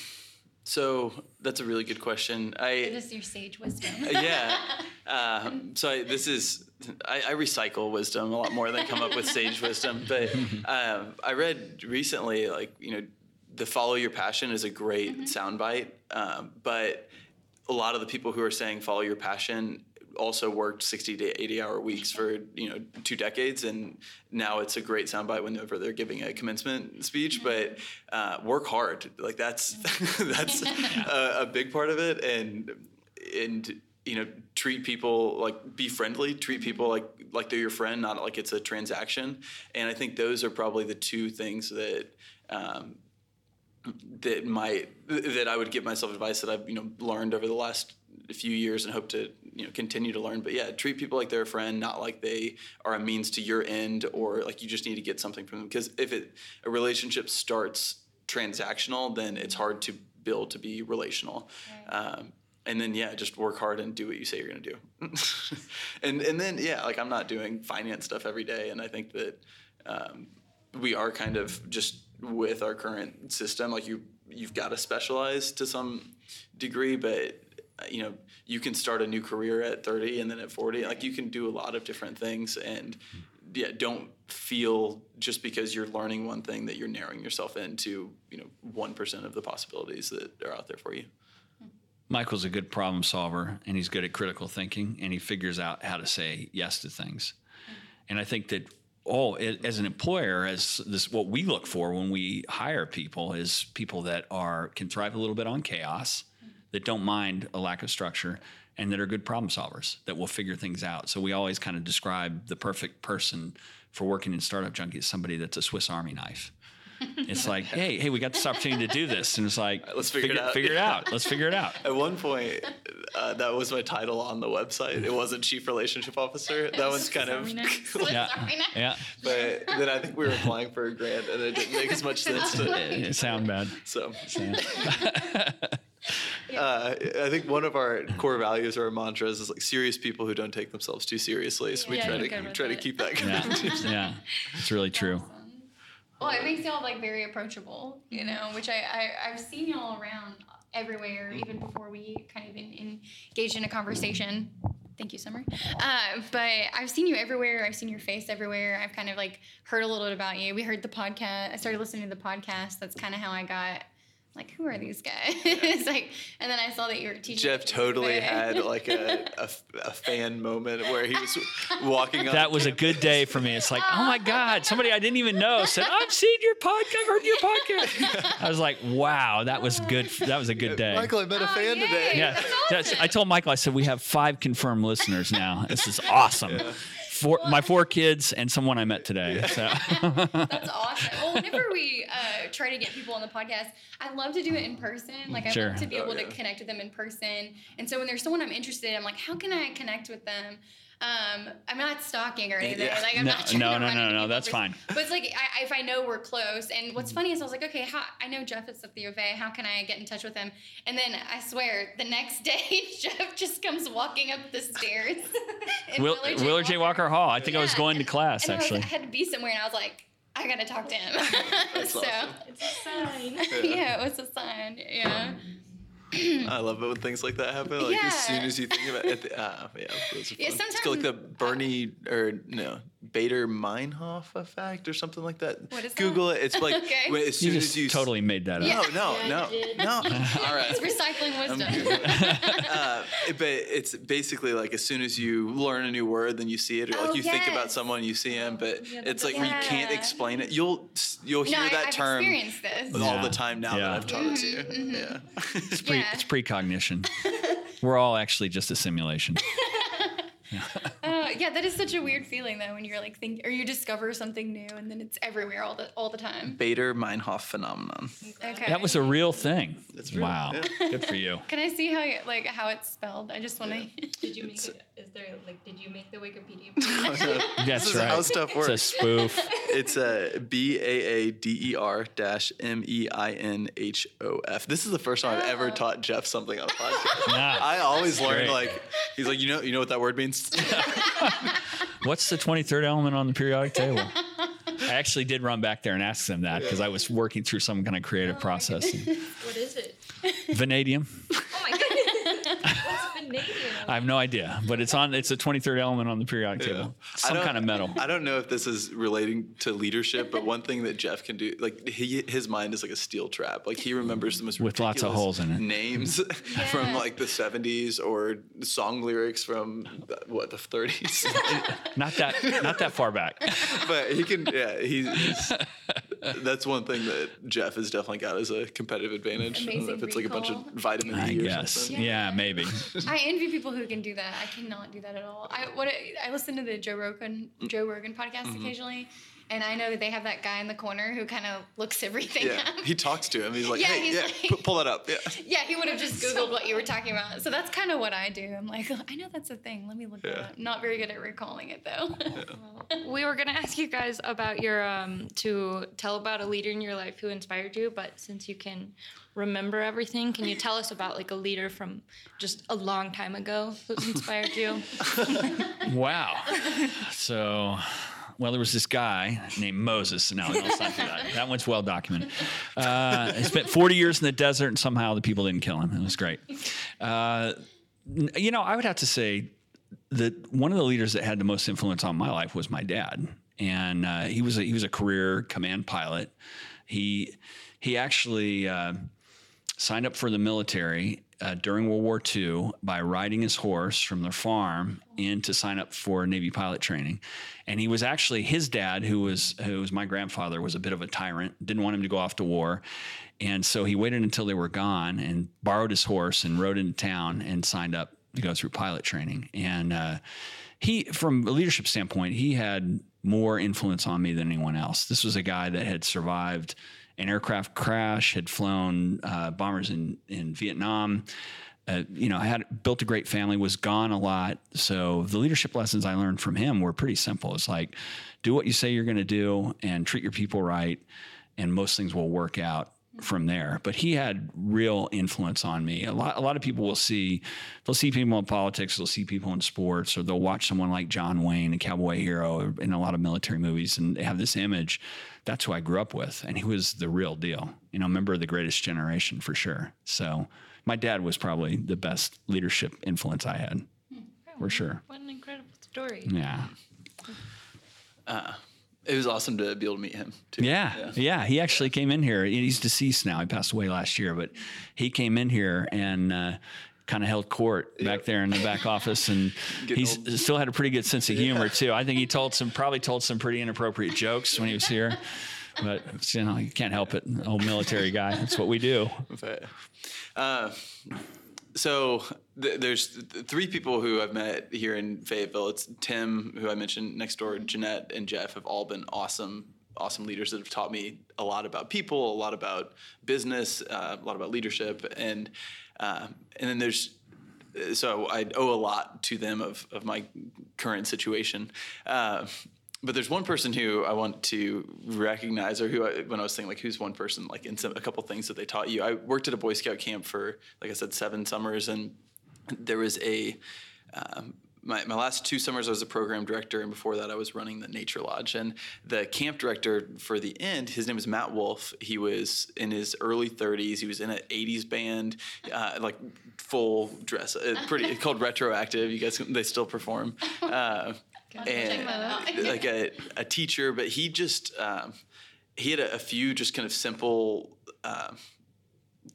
so that's a really good question. I It is your sage wisdom? Yeah. Um, so I, this is I, I, recycle wisdom a lot more than come up with sage wisdom. But um, i read recently like you know the follow your passion is a great mm-hmm. soundbite, um, but a lot of the people who are saying follow your passion also worked 60 to 80 hour weeks for you know two decades and now it's a great soundbite whenever they're giving a commencement speech but uh, work hard like that's that's a, a, big part of it and and you know treat people like be friendly treat mm-hmm. people like like they're your friend not like it's a transaction and i think those are probably the two things that um, that might that I would give myself advice that I've you know learned over the last few years and hope to you know continue to learn. But yeah, treat people like they're a friend, not like they are a means to your end or like you just need to get something from them. Because if it a relationship starts transactional, then it's hard to build to be relational. Right. Um, and then yeah, just work hard and do what you say you're gonna do. and and then yeah, like I'm not doing finance stuff every day, and I think that um, we are kind of just with our current system. Like you, you've got to specialize to some degree, but you know, you can start a new career at 30 and then at 40. Like you can do a lot of different things, and yeah, don't feel just because you're learning one thing that you're narrowing yourself into you know one percent of the possibilities that are out there for you. Michael's a good problem solver, and he's good at critical thinking, and he figures out how to say yes to things. And I think that oh, as an employer, as this what we look for when we hire people is people that are can thrive a little bit on chaos, that don't mind a lack of structure, and that are good problem solvers that will figure things out. So we always kind of describe the perfect person for working in startup junkie as somebody that's a Swiss Army knife. It's like, hey, hey, we got this opportunity to do this, and it's like, let's figure, figure, it out. Figure it out. Let's figure it out. At one point, uh, that was my title on the website. It wasn't chief relationship officer. That one's kind of yeah, yeah. But then I think we were applying for a grant, and it didn't make as much sense to it, it sound bad. So. Uh, I think one of our core values or our mantras is like serious people who don't take themselves too seriously. So we yeah, try to try to keep that. Yeah, yeah, it's really true. Well, it makes y'all like very approachable, you know, which I, I I've seen y'all around everywhere, even before we kind of in, engaged in a conversation. Thank you, Summer. Uh, but I've seen you everywhere. I've seen your face everywhere. I've kind of like heard a little bit about you. We heard the podcast. I started listening to the podcast. That's kind of how I got like, who are mm-hmm. these guys? it's like, and then I saw that you were teaching. Jeff totally But- had like a, a, a fan moment where he was walking on That was a good day for me. It's like, oh my God, somebody I didn't even know said, I've seen your podcast, heard your podcast. I was like, wow, that was good. That was a good day. Michael, I met a Oh, fan yay. today. Yeah, That's that's- awesome. I told Michael, I said, we have five confirmed listeners now. This is awesome. Four, my four kids and someone I met today. So. That's awesome. Well, whenever we uh, try to get people on the podcast, I love to do it in person. Like I Sure. love to be Oh, able yeah. to connect with them in person. And so when there's someone I'm interested in, I'm like, how can I connect with them? Um, I'm not stalking or anything. Yeah. Like I'm No, not trying no, to no, run no, into no, people that's fine. But it's like I, if I know we're close, and what's funny is I was like, okay, how, I know Jeff is at the U of A. How can I get in touch with him? And then I swear, the next day, Jeff just comes walking up the stairs. Will, Willard J. Walker Hall. I think I was going to class and I, was- actually. I had to be somewhere, and I was like, I gotta talk to him. That's so awesome. It's a sign. yeah, it was a sign. Yeah. I love it when things like that happen. Like as soon as you think about it, uh, yeah, those are fun. Yeah, it's got like the Bernie or no Baader Meinhof effect or something like that. What is that? Google it. It's like Okay. when, as You soon just as you s- totally made that up. Yeah. No, no, Yeah, no, no. All right. It's recycling I'm wisdom. uh, but it's basically like as soon as you learn a new word, then you see it, or like Oh, you think about someone, you see him, but Yeah, it's like where you can't explain it. You'll you'll hear no, that I've term this. all Yeah. the time now that Yeah. I've taught it to you. Mhm, Yeah. It's, pre, Yeah. it's precognition. We're all actually just a simulation. Yeah, that is such a weird feeling though when you're like think or you discover something new and then it's everywhere all the all the time. Baader Meinhof phenomenon. Okay. That was a real thing. It's real, wow. yeah. Good for you. Can I see how you, like how it's spelled? I just want to. Did you make it? Is there like? Did you make the Wikipedia? That's this is right. how stuff works. It's a works. spoof. It's a B A A D E R dash M E I N H O F. This is the first time I've ever oh. taught Jeff something on a podcast. Nah. I always learn like he's like you know you know what that word means. What's the 23rd element on the periodic table? I actually did run back there and ask them that because I was working through some kind of creative oh, process. what is it? Vanadium. Oh my goodness! What's vanadium? I have no idea, but it's on. It's a 23rd element on the periodic table. I Some kind of metal. I don't know if this is relating to leadership, but one thing that Jeff can do, like he, his mind is like a steel trap. Like he remembers the most With lots of holes in it. Names from like the '70s or song lyrics from the- what the '30s. Not that. Not that far back. but he can, yeah. He's that's one thing that Jeff has definitely got as a competitive advantage. I don't know Amazing if it's like a bunch of recall. vitamin I D or guess. something. Yeah, maybe. I envy people who can do that. I cannot do that at all. I what I listen to the Joe Rogan Joe Rogan podcast Mm-hmm. occasionally, and I know that they have that guy in the corner who kind of looks everything Yeah, up. he talks to him. He's like, Yeah, "Hey, he's yeah, like- pu- pull that up." Yeah. yeah, he would have just googled what you were talking about. So that's kind of what I do. I'm like, I know that's a thing. Let me look that Yeah. up. Not very good at recalling it though. We were gonna ask you guys about your um to tell about a leader in your life who inspired you, but since you can remember everything, can you tell us about like a leader from just a long time ago who inspired you? Wow. So, well, there was this guy named Moses. No, no, not that. That one's well documented. Uh, he spent 40 years in the desert, and somehow the people didn't kill him. It was great. Uh, you know, I would have to say that one of the leaders that had the most influence on my life was my dad, and uh, he was a, he was a career command pilot. He he actually. Uh, signed up for the military uh, during World War II by riding his horse from their farm in to sign up for Navy pilot training. And he was actually his dad, who was who was my grandfather, was a bit of a tyrant. Didn't want him to go off to war, and so he waited until they were gone and borrowed his horse and rode into town and signed up to go through pilot training. And uh, he, from a leadership standpoint, he had more influence on me than anyone else. This was a guy that had survived an aircraft crash, had flown uh, bombers in in Vietnam. Uh, you know, had built a great family, was gone a lot. So the leadership lessons I learned from him were pretty simple. It's like, do what you say you're going to do, and treat your people right, and most things will work out from there. But he had real influence on me. A lot, a lot of people will see, they'll see people in politics, they'll see people in sports, or they'll watch someone like John Wayne, a cowboy hero, in a lot of military movies, and they have this image. That's who I grew up with, and he was the real deal. You know, member of the greatest generation for sure. So my dad was probably the best leadership influence I had, hmm, for sure. What an incredible story. Yeah. Uh, It was awesome to be able to meet him too. Yeah, yeah. He actually came in here. He's deceased now. He passed away last year, but he came in here and uh, kind of held court back there in the back office, and he still had a pretty good sense of humor too. I think he told some, probably told some pretty inappropriate jokes when he was here, but you know, you can't help it. Old military guy. That's what we do. But, uh, so th- there's th- three people who I've met here in Fayetteville. It's Tim, who I mentioned next door, Jeanette, and Jeff have all been awesome, awesome leaders that have taught me a lot about people, a lot about business, uh, a lot about leadership, and uh, and then there's so I owe a lot to them of, of my current situation. Uh, but there's one person who I want to recognize, or who I, when I was thinking like, who's one person like in some, a couple things that they taught you. I worked at a Boy Scout camp for, like I said, seven summers, and there was a um, my, my last two summers I was a program director, and before that I was running the Nature Lodge. And the camp director for the end, his name was Matt Wolf. He was in his early 30s. He was in an 80s band, uh, like full dress, uh, pretty called Retroactive. You guys, they still perform. Uh, and like a, a teacher, but he just um, he had a, a few just kind of simple. Um,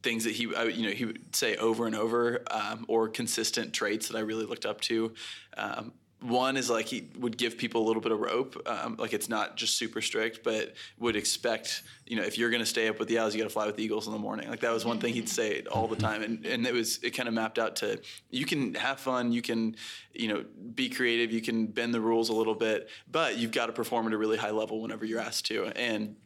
things that he, I, you know, he would say over and over, um, or consistent traits that I really looked up to. Um, one is like he would give people a little bit of rope, um, like it's not just super strict, but would expect, you know, if you're going to stay up with the owls, you got to fly with the eagles in the morning. Like that was one thing he'd say all the time, and and it was it kind of mapped out to you can have fun, you can, you know, be creative, you can bend the rules a little bit, but you've got to perform at a really high level whenever you're asked to, and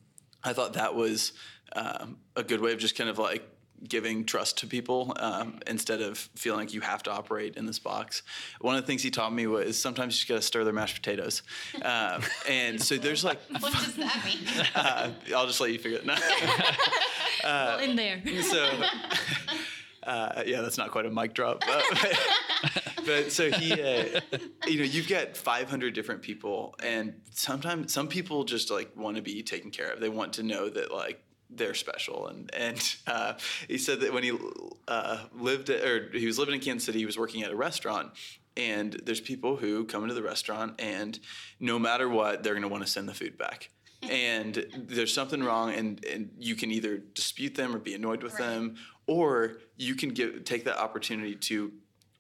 I thought that was um, a good way of just kind of like giving trust to people um, instead of feeling like you have to operate in this box. One of the things he taught me was sometimes you just got to stir their mashed potatoes. Um, and so there's like, What does that mean? uh, I'll just let you figure it out. well, in there. so uh, yeah, that's not quite a mic drop. Uh, but, but so he, uh, you know, you've got 500 different people, and sometimes some people just like want to be taken care of. They want to know that like they're special, and and uh, he said that when he uh, lived at, or he was living in Kansas City, he was working at a restaurant. And there's people who come into the restaurant, and no matter what, they're going to want to send the food back and there's something wrong and, and you can either dispute them or be annoyed with Right. them or you can give take that opportunity to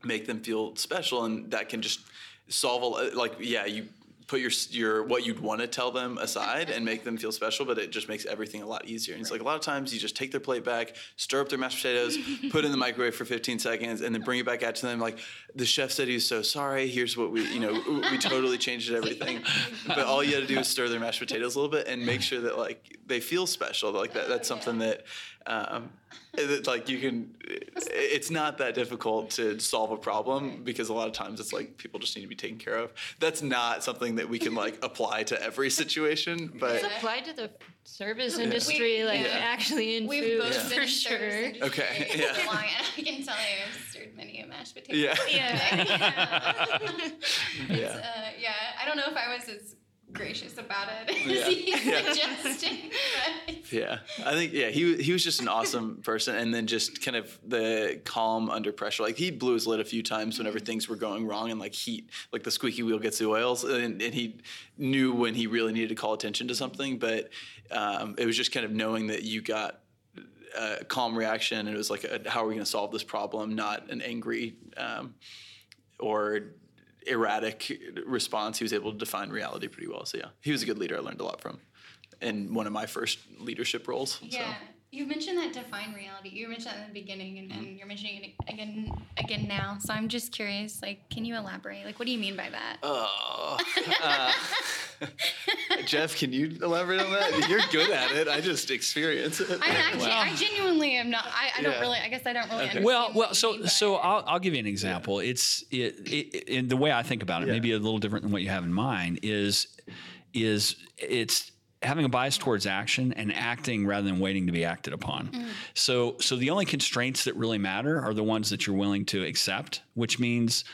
make them feel special and that can just solve a like yeah you put your your what you'd want to tell them aside and make them feel special but it just makes everything a lot easier. And it's like a lot of times you just take their plate back stir up their mashed potatoes put it in the microwave for 15 seconds and then bring it back out to them. Like the chef said he was so sorry here's what we you know we totally changed everything. But all you got to do is stir their mashed potatoes a little bit and make sure that like they feel special. Like that that's something that um, that, like you can it's not that difficult to solve a problem because a lot of times it's like people just need to be taken care of that's not something that we can like apply to every situation but It's applied to the service industry, like Yeah. actually in We've food both been for in sure. Okay, yeah. so long, and I can tell you I've stirred many a mashed potato. Yeah. yeah. yeah Uh, yeah, I don't know if I was as gracious about it Yeah. he's Yeah. suggesting. But Yeah, I think yeah he he was just an awesome person, and then just kind of the calm under pressure. Like he blew his lid a few times whenever things were going wrong, and like heat, like the squeaky wheel gets the oils, and, and he knew when he really needed to call attention to something. But um, it was just kind of knowing that you got a calm reaction, and it was like, a, how are we going to solve this problem? Not an angry um, or erratic response. He was able to define reality pretty well. So yeah, he was a good leader. I learned a lot from in one of my first leadership roles. yeah, you mentioned that define reality. You mentioned that in the beginning, and, and you're mentioning it again again now. So I'm just curious. Like, can you elaborate? Like, what do you mean by that? Oh, uh, Jeff, can you elaborate on that? You're good at it. I just experience it. I actually, I genuinely am not. I, I don't really. I guess I don't really. Okay. understand Well, well, so mean so. I'll, I'll give you an example. It's it, it, in the way I think about it, Yeah. maybe a little different than what you have in mind. Is is it's having a bias towards action and acting rather than waiting to be acted upon. So so the only constraints that really matter are the ones that you're willing to accept, which means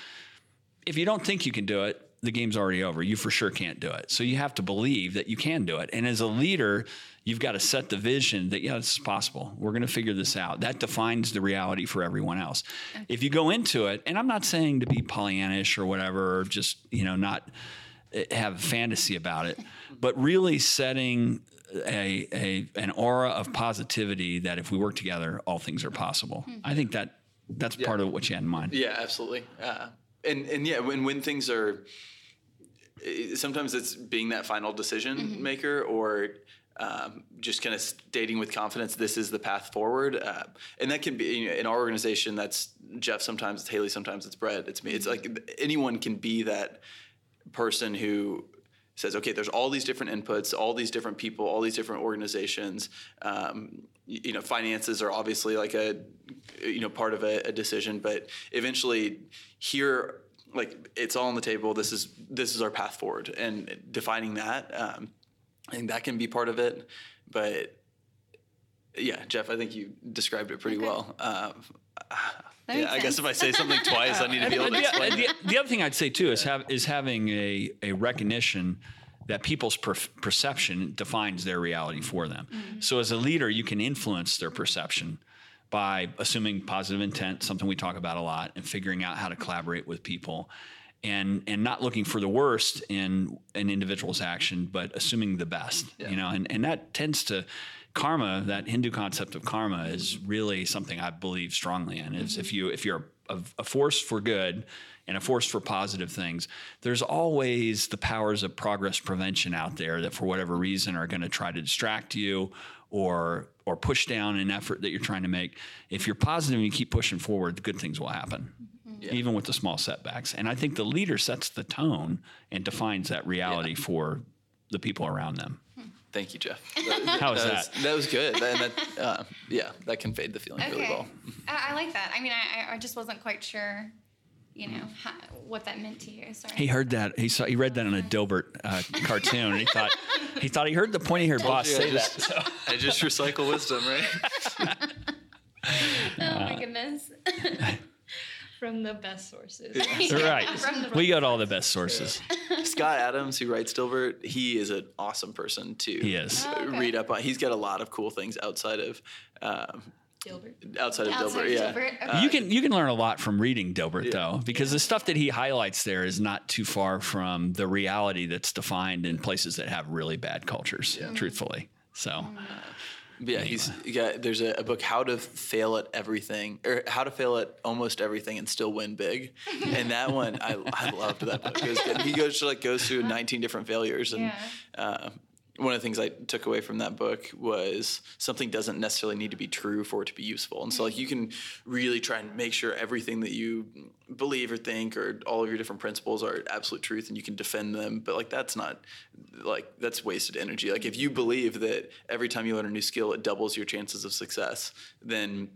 if you don't think you can do it, the game's already over. You for sure can't do it. So you have to believe that you can do it. And as a leader, you've got to set the vision that, yeah, this is possible. We're going to figure this out. That defines the reality for everyone else. If you go into it, and I'm not saying to be Pollyannish or whatever, or just, you know, not eh, have a fantasy about it, but really setting a, a an aura of positivity that if we work together, all things are possible. I think that that's part of what you had in mind. Yeah, absolutely. Uh, and and yeah, when when things are, sometimes it's being that final decision maker or. Um, just kind of stating with confidence, this is the path forward, uh, and that can be you know, in our organization. That's Jeff. Sometimes it's Haley. Sometimes it's Brett. It's me. It's like anyone can be that person who says, okay, there's all these different inputs, all these different people, all these different organizations. Um, you know, finances are obviously like a, you know, part of a, a decision, but eventually here, like it's all on the table. This is this is our path forward, and defining that, um, I think that can be part of it. But yeah, Jeff, I think you described it pretty well. Um, yeah, I guess if I say something twice, I need to be able to the, explain. the, the other thing I'd say too is have is having a, a recognition that people's per- perception defines their reality for them. Mm-hmm. So as a leader, you can influence their perception by assuming positive intent, something we talk about a lot, and figuring out how to collaborate with people. And, and not looking for the worst in an individual's action, but assuming the best, you know, and, and that tends to karma, that Hindu concept of karma is really something I believe strongly in. Is if you if you're a, a force for good and a force for positive things, there's always the powers of progress prevention out there that for whatever reason are going to try to distract you or or push down an effort that you're trying to make. If you're positive and you keep pushing forward, good things will happen. Mm-hmm. Even with the small setbacks. And I think the leader sets the tone and defines that reality for the people around them. Thank you, Jeff. How was that? that? Was, that was good. And that, uh, yeah, that conveyed the feeling really well. I, I like that. I mean, I, I- I just wasn't quite sure, you know, how, what that meant to you. Sorry. He heard that. He saw. He read that in a Dilbert uh, cartoon, and he thought he thought he heard the pointy haired boss you, I say that. just- I just recycle wisdom, right? oh my goodness. From the best sources. right. From the We got all the best sources. Scott Adams, who writes Dilbert, he is an awesome person to He is. Oh, okay. read up on. He's got a lot of cool things outside of um, Gilbert. outside of Outside Dilbert. of Yeah, Dilbert, Uh, okay. you can you can learn a lot from reading Dilbert Yeah. though, because the stuff that he highlights there is not too far from the reality that's defined in places that have really bad cultures. Truthfully, so Mm. Yeah, he's he got. There's a, a book, How to Fail at Everything, or How to Fail at Almost Everything and Still Win Big, and that one I, I loved that book. Was. He goes to like goes through 19 different failures, and Yeah. uh, one of the things I took away from that book was something doesn't necessarily need to be true for it to be useful, and so like you can really try and make sure everything that you believe or think or all of your different principles are absolute truth, and you can defend them, but like that's not like that's wasted energy. Like if you believe that every time you learn a new skill, it doubles your chances of success, then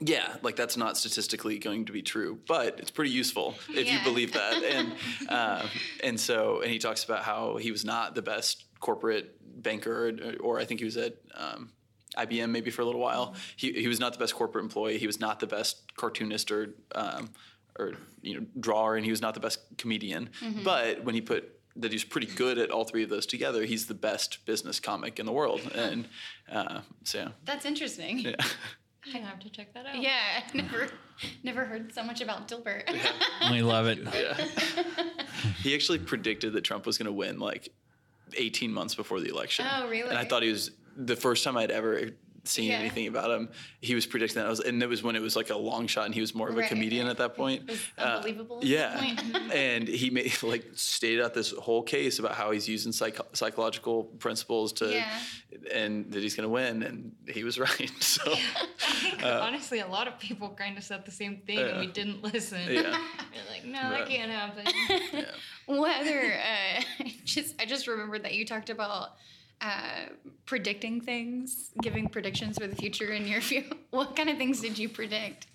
yeah, like that's not statistically going to be true, but it's pretty useful if you believe that. And um, and so and he talks about how he was not the best corporate banker, or, or I think he was at. Um, IBM maybe for a little while. He, he was not the best corporate employee. He was not the best cartoonist or um, or you know drawer, and he was not the best comedian. But when he put that he's pretty good at all three of those together, he's the best business comic in the world. And uh, so yeah. That's interesting. Yeah, yeah. I have to check that out. Yeah, I never, never heard so much about Dilbert. we love it. Yeah. he actually predicted that Trump was going to win like 18 months before the election. Oh, really? And I thought he was the first time I'd ever seen Yeah. anything about him. He was predicting that. I was, and it was when it was like a long shot, and he was more of a Right, comedian at that point. Uh, unbelievable at that yeah, point. and he made like stated out this whole case about how he's using psych- psychological principles to, Yeah. and that he's going to win, and he was right. So I think honestly, a lot of people kind of said the same thing, and we didn't listen. Yeah. Like, no, Right. that can't happen. yeah. What other? Uh, just I just remembered that you talked about uh, predicting things, giving predictions for the future in your view. What kind of things did you predict?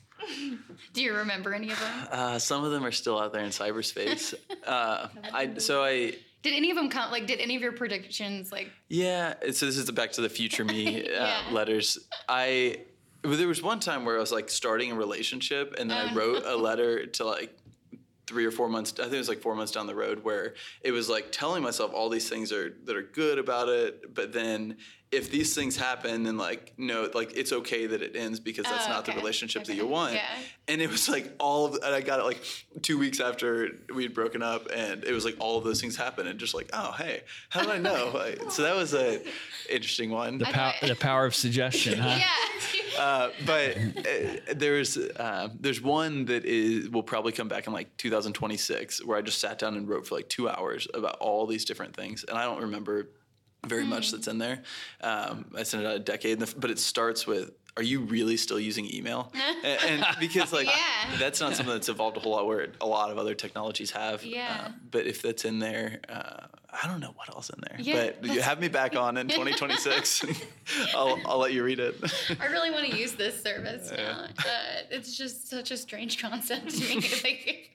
Do you remember any of them? Uh, some of them are still out there in cyberspace. Uh, I so I Did any of them come? Like, did any of your predictions like? Yeah, so this is the Back to the Future me uh, Yeah. letters. I there was one time where I was like starting a relationship, and then I wrote a letter to like three or four months. I think it was like four months down the road, where it was like telling myself all these things are that are good about it, but then if these things happen, then like no, like it's okay that it ends because that's Oh, not the okay. relationship that you want. Yeah. And it was like all of, and I got it like two weeks after we had broken up, and it was like all of those things happened, and just like, oh hey, how did I know? Like, so that was a interesting one. The, pow- the power of suggestion, huh? Yeah. Uh, but uh, there's uh, there's one that is will probably come back in like 2026 where I just sat down and wrote for like two hours about all these different things, and I don't remember very Hmm. much that's in there. Um, I sent it out a decade, but it starts with. Are you really still using email? and, and because like Yeah. that's not something that's evolved a whole lot where a lot of other technologies have. Yeah. Uh, but if that's in there, uh, I don't know what else in there. Yeah, but you have me back on in 2026. I'll I'll let you read it. I really want to use this service now. Uh, it's just such a strange concept to me. Like,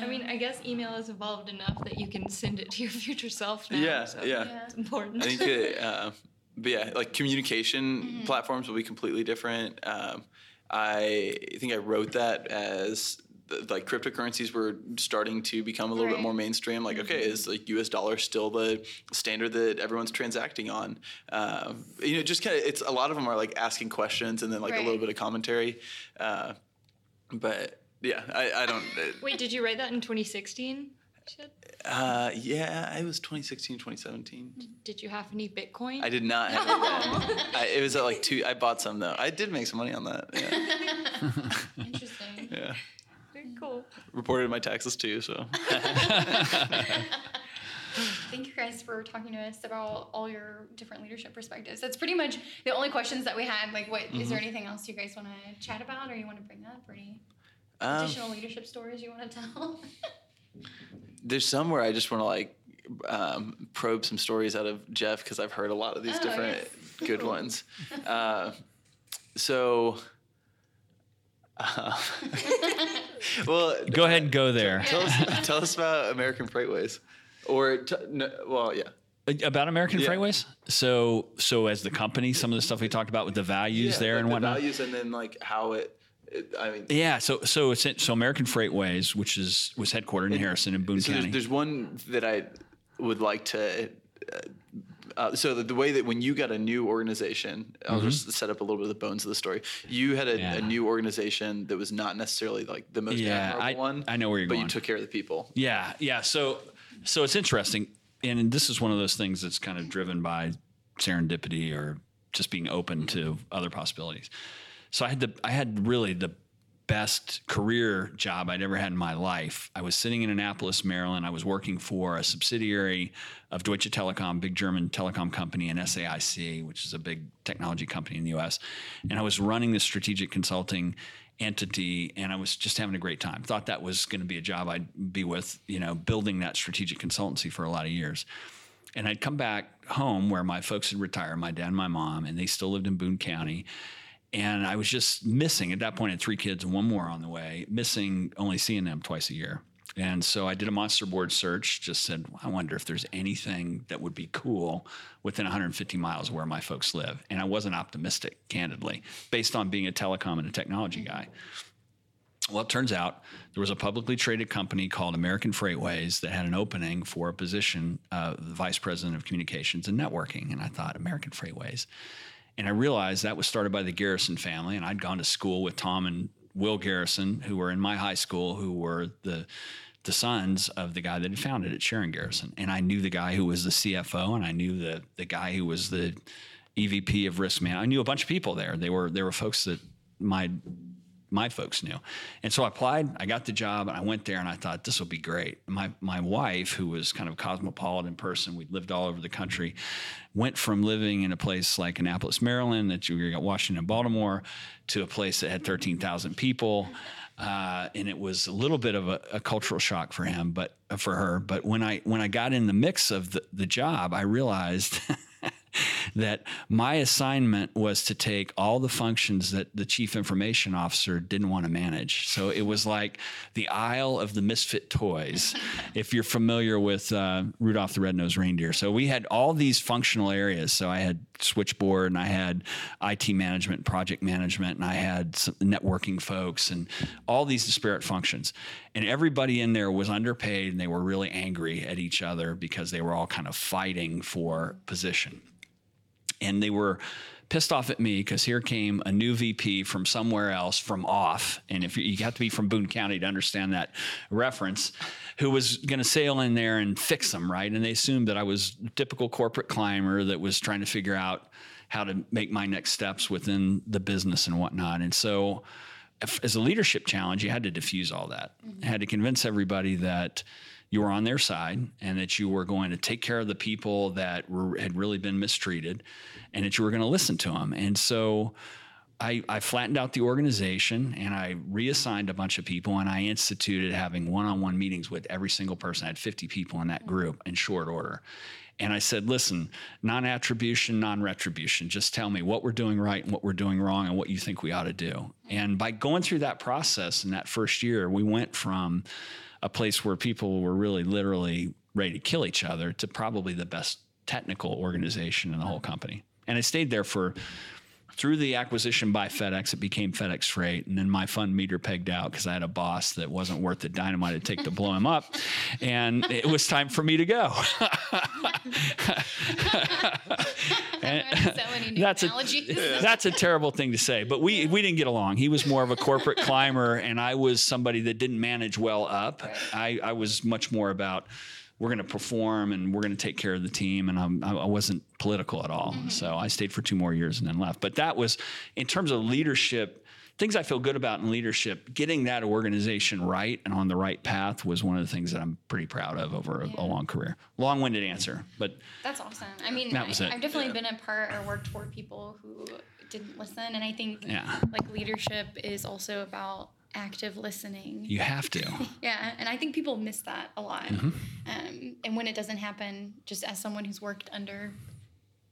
I mean, I guess email has evolved enough that you can send it to your future self now. Yeah, so yeah. Yeah. It's important. I think, it, uh, but yeah, like communication Mm-hmm. platforms will be completely different. Um, I think I wrote that as the, like cryptocurrencies were starting to become a little Right. bit more mainstream. Like, okay, is like U.S. dollar still the standard that everyone's transacting on? Um, you know, just kind of it's a lot of them are like asking questions and then like a little bit of commentary. Uh, but yeah, I, I don't. Wait, did you write that in 2016? Uh, yeah, it was 2016, 2017. Did you have any Bitcoin? I did not have it then. I, it was at like two. I bought some though. I did make some money on that. Yeah, interesting. yeah. Very cool. Reported my taxes too. So Thank you guys for talking to us about all your different leadership perspectives. That's pretty much the only questions that we had. Like, what is Mm-hmm. there anything else you guys want to chat about, or you want to bring up, or any um, additional leadership stories you want to tell? there's some where I just want to like um, probe some stories out of Jeff because I've heard a lot of these Oh, different yes. good ones. Uh, so. Uh, well, Go ahead and go there. tell us, tell us about American Freightways, or t- no, well, yeah. About American Yeah. Freightways. So, so as the company, some of the stuff we talked about with the values Yeah, there like and the whatnot. values, and then like how it. I mean, Yeah. So, so it's so American Freightways, which is was headquartered in Harrison in Boone so County. there's, there's one that I would like to. Uh, uh, so the, the way that when you got a new organization, I'll just set up a little bit of the bones of the story. You had a, Mm-hmm. Yeah. a new organization that was not necessarily like the most Yeah, admirable I- one. I know where you're but going. But you took care of the people. Yeah, yeah. So, so it's interesting, and this is one of those things that's kind of driven by serendipity or just being open to other possibilities. So I had the, I had really the best career job I'd ever had in my life. I was sitting in Annapolis, Maryland. I was working for a subsidiary of Deutsche Telekom, big German telecom company, and SAIC, which is a big technology company in the U.S. And I was running this strategic consulting entity and I was just having a great time. Thought that was going to be a job I'd be with, you know, building that strategic consultancy for a lot of years. And I'd come back home where my folks had retired, my dad and my mom, and they still lived in Boone County. And I was just missing at that point, I had three kids and one more on the way, missing only seeing them twice a year. And so I did a monster board search, just said, I wonder if there's anything that would be cool within 150 miles where my folks live. And I wasn't optimistic, candidly, based on being a telecom and a technology guy. Well, it turns out there was a publicly traded company called American Freightways that had an opening for a position, uh, the vice president of communications and networking. And I thought, American Freightways. And I realized that was started by the Garrison family. And I'd gone to school with Tom and Will Garrison, who were in my high school, who were the the sons of the guy that had founded it, Sheridan Garrison. And I knew the guy who was the CFO, and I knew the the guy who was the EVP of risk man. I knew a bunch of people there. They were they were folks that my my folks knew. And so I applied, I got the job, and I went there and I thought this will be great. My my wife, who was kind of a cosmopolitan person, we'd lived all over the country, went from living in a place like Annapolis, Maryland, that you got Washington, Baltimore, to a place that had 13,000 people. Uh, and it was a little bit of a, a cultural shock for him, but for her. But when I when I got in the mix of the, the job, I realized that my assignment was to take all the functions that the chief information officer didn't want to manage. So it was like the isle of the misfit toys, if you're familiar with uh, Rudolph the Red-Nosed Reindeer. So we had all these functional areas. So I had switchboard and I had IT management, project management, and I had networking folks and all these disparate functions. And everybody in there was underpaid and they were really angry at each other because they were all kind of fighting for position. And they were pissed off at me because here came a new VP from somewhere else from off. And if you, you have to be from Boone County to understand that reference, who was going to sail in there and fix them, right? And they assumed that I was a typical corporate climber that was trying to figure out how to make my next steps within the business and whatnot. And so, as a leadership challenge, you had to diffuse all that. Mm-hmm. had to convince everybody that you were on their side and that you were going to take care of the people that were, had really been mistreated and that you were going to listen to them. And so I, I, flattened out the organization and I reassigned a bunch of people and I instituted having one on one meetings with every single person. I had 50 people in that group in short order. And I said, listen, non attribution, non retribution. Just tell me what we're doing right and what we're doing wrong and what you think we ought to do. And by going through that process in that first year, we went from a place where people were really literally ready to kill each other to probably the best technical organization in the whole company. And I stayed there for through the acquisition by FedEx, it became FedEx Freight, and then my fund meter pegged out because I had a boss that wasn't worth the dynamite it take to blow him up, and it was time for me to go. that's a that's a terrible thing to say, but we we didn't get along. He was more of a corporate climber, and I was somebody that didn't manage well up. I, I was much more about we're going to perform and we're going to take care of the team. And I'm, I wasn't political at all. Mm-hmm. So I stayed for two more years and then left. But that was, in terms of leadership, things I feel good about in leadership, getting that organization right and on the right path was one of the things that I'm pretty proud of over a, yeah. a long career. Long winded answer, but that's awesome. I mean, that was I, it. I've definitely yeah. been a part or worked for people who didn't listen. And I think yeah. like leadership is also about active listening. You have to. yeah, and I think people miss that a lot. Mm-hmm. Um, and when it doesn't happen, just as someone who's worked under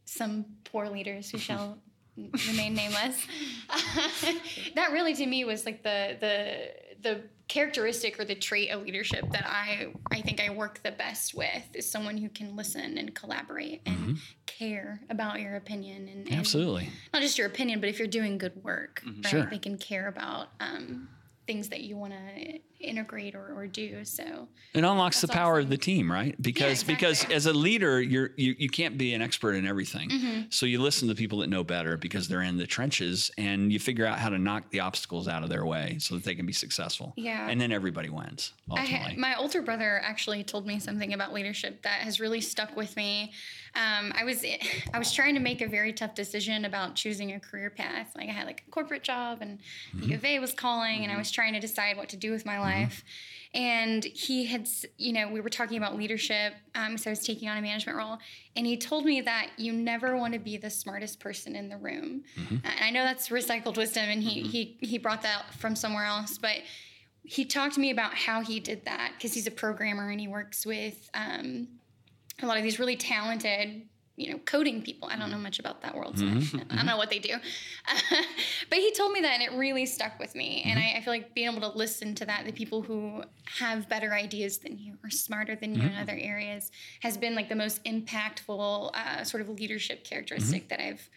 some poor leaders who shall remain nameless, that really to me was like the the the characteristic or the trait of leadership that I I think I work the best with is someone who can listen and collaborate and mm-hmm. care about your opinion and, and, absolutely not just your opinion, but if you're doing good work, mm-hmm. right? Sure. They can care about um, things that you want to integrate or, or do so it unlocks the power awesome. of the team right because yeah, exactly. because as a leader you're you, you can't be an expert in everything mm-hmm. so you listen to people that know better because they're in the trenches and you figure out how to knock the obstacles out of their way so that they can be successful yeah and then everybody wins ultimately. my older brother actually told me something about leadership that has really stuck with me um, I was I was trying to make a very tough decision about choosing a career path. Like I had like a corporate job, and mm-hmm. the U of A was calling, and I was trying to decide what to do with my mm-hmm. life. And he had, you know, we were talking about leadership. Um, so I was taking on a management role, and he told me that you never want to be the smartest person in the room. Mm-hmm. And I know that's recycled wisdom, and he mm-hmm. he he brought that from somewhere else, but he talked to me about how he did that because he's a programmer and he works with um, a lot of these really talented you know coding people i don't know much about that world so mm-hmm. i don't know what they do but he told me that and it really stuck with me mm-hmm. and I, I, feel like being able to listen to that the people who have better ideas than you or smarter than you mm-hmm. in other areas has been like the most impactful uh, sort of leadership characteristic mm-hmm. that i've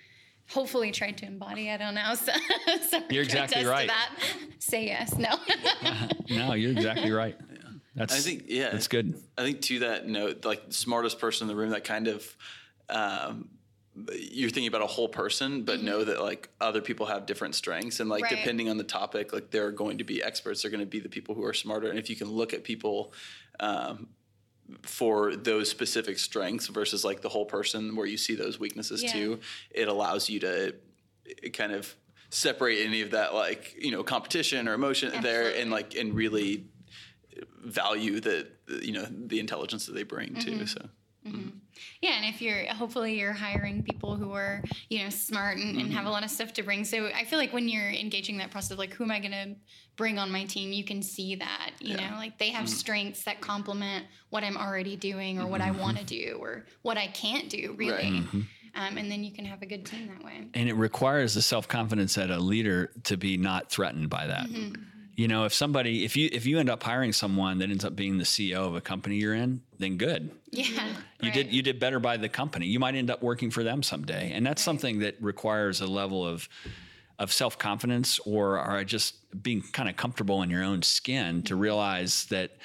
hopefully tried to embody i don't know so, so you're exactly right say yes no no you're exactly right that's I think yeah, that's good. I think to that note, like the smartest person in the room, that kind of um, you're thinking about a whole person, but mm-hmm. know that like other people have different strengths, and like right. depending on the topic, like there are going to be experts. They're going to be the people who are smarter, and if you can look at people. Um, for those specific strengths versus like the whole person where you see those weaknesses yeah. too it allows you to kind of separate any of that like you know competition or emotion Absolutely. there and like and really value that you know the intelligence that they bring mm-hmm. too. So. Mm-hmm. Yeah, and if you're hopefully you're hiring people who are you know smart and, mm-hmm. and, have a lot of stuff to bring. So I feel like when you're engaging that process of like who am I going to bring on my team, you can see that you yeah. know like they have mm-hmm. strengths that complement what I'm already doing or what I mm-hmm. want to do or what I can't do really. Right. Mm-hmm. um, and then you can have a good team that way. and it requires the self-confidence at a leader to be not threatened by that you know if somebody if you if you end up hiring someone that ends up being the ceo of a company you're in then good. Yeah, mm-hmm. you did you did better by the company. You might end up working for them someday. And that's something that requires a level of of self-confidence or are just being kind of comfortable in your own skin to mm-hmm. realize that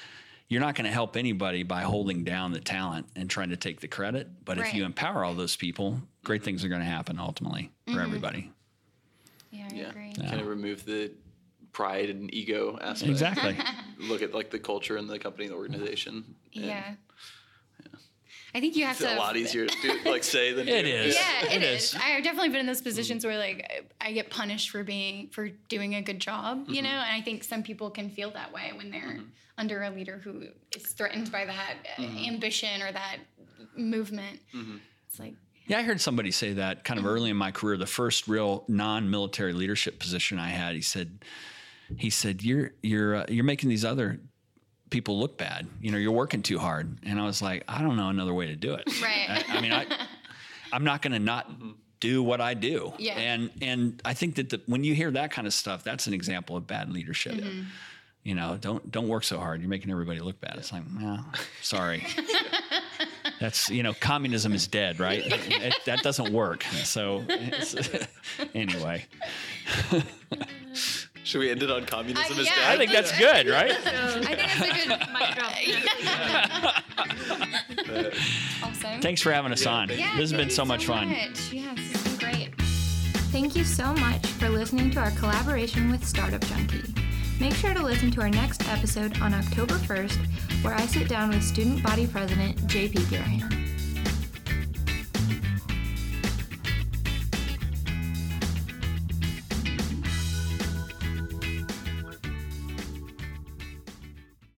you're not going to help anybody by holding down the talent and trying to take the credit. But if you empower all those people great things are going to happen ultimately for mm-hmm. everybody. Yeah, I Yeah. agree. Kind of remove the pride and ego aspect. exactly Look at like the culture and the company, the organization. and Yeah. I think you have It's to a lot easier to do, like say than It do. is. Yeah, It it is. is. I've definitely been in those positions where like I I get punished for being for doing a good job, you mm-hmm. know, and I think some people can feel that way when they're mm-hmm. under a leader who is threatened by that uh, mm-hmm. ambition or that movement. It's like Yeah, I heard somebody say that kind of early in my career. The first real non-military leadership position I had, he said, he said, "You're you're uh, you're making these other people look bad. You know, you're working too hard." And I was like, "I don't know another way to do it." Right. I, I mean, I I'm not going to not do what I do. Yeah. And and I think that the, when you hear that kind of stuff, that's an example of bad leadership. You know, don't don't work so hard. You're making everybody look bad. It's like, well, sorry. That's you know, communism is dead, right? It, that doesn't work. So anyway, Should we end it on communism Uh, as yeah, I dead? think that's good, right? I think that's a good Mic drop. awesome. Thanks for having us on. Yeah, this has been so you much fun. Much. Yes, it's been great. Thank you so much for listening to our collaboration with Startup Junkie. Make sure to listen to our next episode on October 1st, where I sit down with student body president JP Garahan.